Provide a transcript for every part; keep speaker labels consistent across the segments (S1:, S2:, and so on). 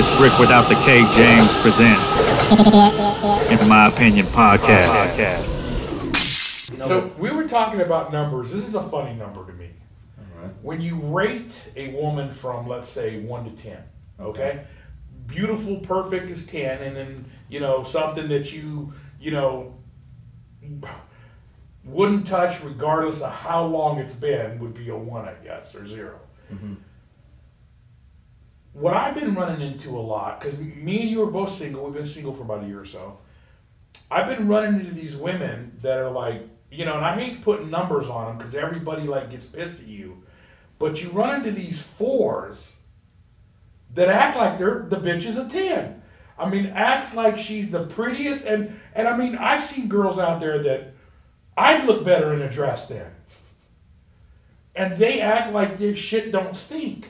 S1: It's Ric without the K. James presents, in my opinion, podcast.
S2: So we were talking about numbers. This is a funny number to me. When you rate a woman from, let's say, one to ten, okay, beautiful, perfect is ten, and then you know something that you you know wouldn't touch regardless of how long it's been would be a one, I guess, or 0 mm-hmm. What I've been running into a lot, because me and you are both single, we've been single for about a year or so. I've been running into these women that are like, you know, and I hate putting numbers on them because everybody like gets pissed at you, but you run into these fours that act like they're the bitch is a ten. I mean, acts like she's the prettiest, and and I mean, I've seen girls out there that I'd look better in a dress than, and they act like their shit don't stink.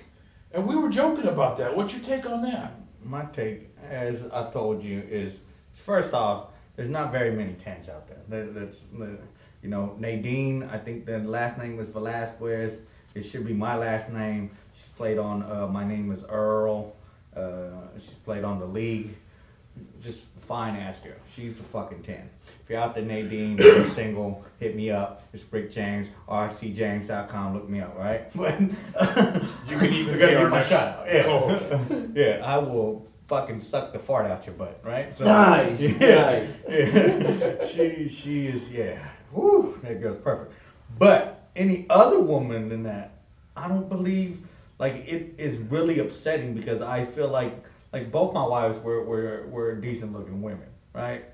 S2: And we were joking about that. What's your take on that?
S3: My take, as I've told you, is first off, there's not very many tens out there. That, that's, you know, Nadine. I think the last name was Velazquez. It should be my last name. She's played on. Uh, my name is Earl. Uh, she's played on the league. Just fine ass girl. She's the fucking ten. If you're out there, Nadine, you're single, hit me up. It's Brick James, ricjames.com. Look me up, right?
S2: You can even
S3: I gotta
S2: our
S3: my
S2: next
S3: shout. Yeah.
S2: co-host.
S3: yeah, I will fucking suck the fart out your butt, right? So,
S4: Nice, nice.
S3: yeah. she she is yeah. Woo, that girl's perfect. But any other woman than that, I don't believe like it is really upsetting because I feel like like both my wives were were, were decent looking women, right?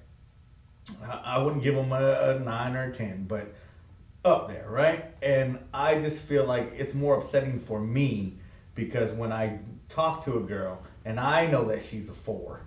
S3: I, wouldn't give them a, a nine or a ten, but up there, right? And I just feel like it's more upsetting for me because when I talk to a girl and I know that she's a four,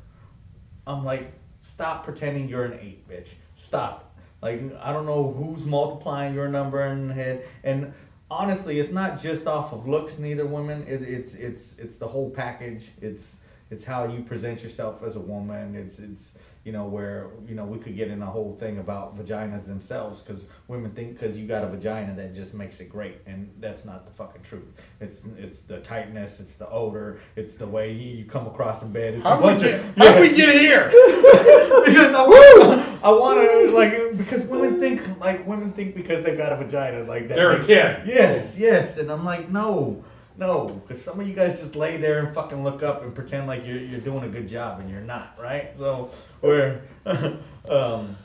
S3: I'm like, stop pretending you're an eight, bitch. Stop. Like I don't know who's multiplying your number in the head. And honestly, it's not just off of looks. Neither women. It, it's it's it's the whole package. It's it's how you present yourself as a woman. It's it's you know where you know we could get in a whole thing about vaginas themselves because women think because you got a vagina that just makes it great and that's not the fucking truth. It's it's the tightness. It's the odor. It's the way you come across in bed. It's
S2: How
S3: a
S2: we
S3: bunch
S2: get,
S3: of
S2: how we get here?
S3: because I want, I want to like because women think like women think because they've got a vagina like that.
S2: They're a
S3: makes-
S2: 10.
S3: Yes, yes, and I'm like no, no, because some of you guys just lay there and fucking look up and pretend like you're you're doing a good job and you're not, right? So we're, um,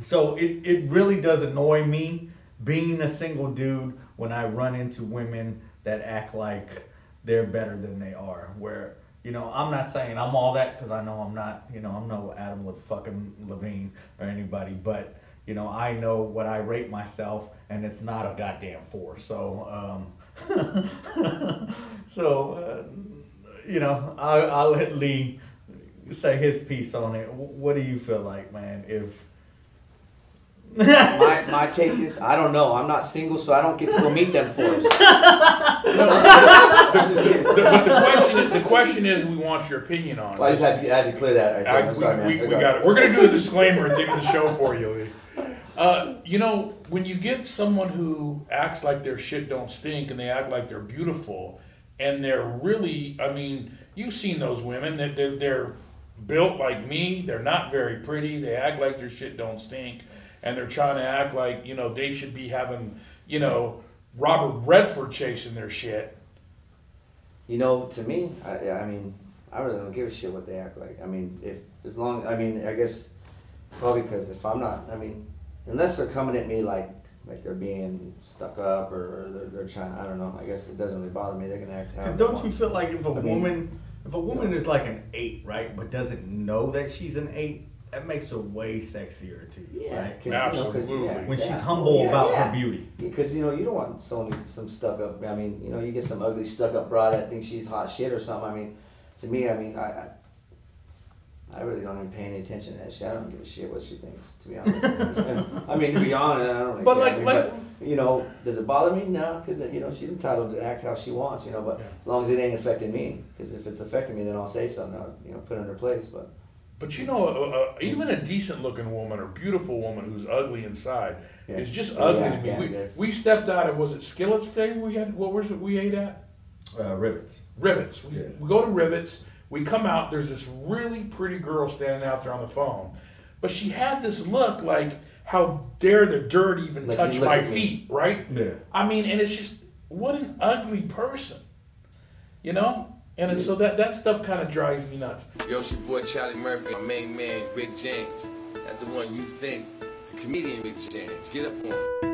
S3: so it it really does annoy me being a single dude when I run into women that act like they're better than they are. Where you know I'm not saying I'm all that because I know I'm not. You know I'm no Adam with fucking Levine or anybody, but you know I know what I rate myself, and it's not a goddamn four. So um, so uh, you know I I'll let Lee say his piece on it. What do you feel like, man? If
S4: my, my take is I don't know. I'm not single, so I don't get to go meet them fours. I'm just kidding.
S2: The- but the question, is, the question is, we want your opinion on.
S4: Well, I just had to, I had to clear that. Right there.
S2: I,
S4: I'm sorry, man.
S2: we, we,
S4: I
S2: we got it. We're gonna do a disclaimer at the end of the show for you, Lee. Uh, you know, when you get someone who acts like their shit don't stink and they act like they're beautiful, and they're really, I mean, you've seen those women that they're, they're built like me. They're not very pretty. They act like their shit don't stink, and they're trying to act like you know they should be having you know Robert Redford chasing their shit.
S4: You know, to me, I, I mean, I really don't give a shit what they act like. I mean, if as long, I mean, I guess probably because if I'm not, I mean, unless they're coming at me like like they're being stuck up or they're, they're trying, I don't know. I guess it doesn't really bother me. They can act. how
S3: Because don't you feel like if a
S4: I mean-
S3: woman, if a woman is like an eight, right, but doesn't know that she's an eight, that makes her way sexier to you,
S4: Yeah,
S3: right?
S4: 'cause, you know, 'cause,
S2: Absolutely.
S4: yeah,
S3: When
S4: yeah.
S3: she's humble
S4: Yeah,
S3: about
S4: yeah.
S3: her beauty.
S4: Because you know you don't want someone some stuck up. I mean, you know, you get some ugly stuck up broad that thinks she's hot shit or something. I mean, to me, I mean, I, I, I really don't even pay any attention to that shit. I don't give a shit what she thinks. To be honest, I mean, to be honest, I don't. Really
S2: But
S4: care.
S2: like-
S4: I mean,
S2: like-
S4: but, you know, does it bother me? No, because you know she's entitled to act how she wants. You know, but
S2: Yeah.
S4: as long as it ain't affecting me, because if it's affecting me, then I'll say something. I'll, you know, put it in her place. But
S2: But you know, uh, uh, even a decent looking woman or beautiful woman who's ugly inside
S4: Yeah.
S2: is just ugly
S4: yeah,
S2: to me.
S4: yeah,
S2: we, we stepped out of, was it Skillets Day we had, what was it we ate at?
S3: Uh, rivets.
S2: Rivets. We,
S3: Yeah.
S2: we go to Rivets. We come out, there's this really pretty girl standing out there on the phone, but she had this look like, how dare the dirt even
S4: Like,
S2: touch my
S4: at me.
S2: feet, right?
S3: Yeah.
S2: I mean, and it's just what an ugly person, you know. And it's, so that that stuff kind of drives me nuts.
S5: Yo, it's your boy Charlie Murphy, my main man, Rick James. That's the one you think, the comedian Rick James. Get up on.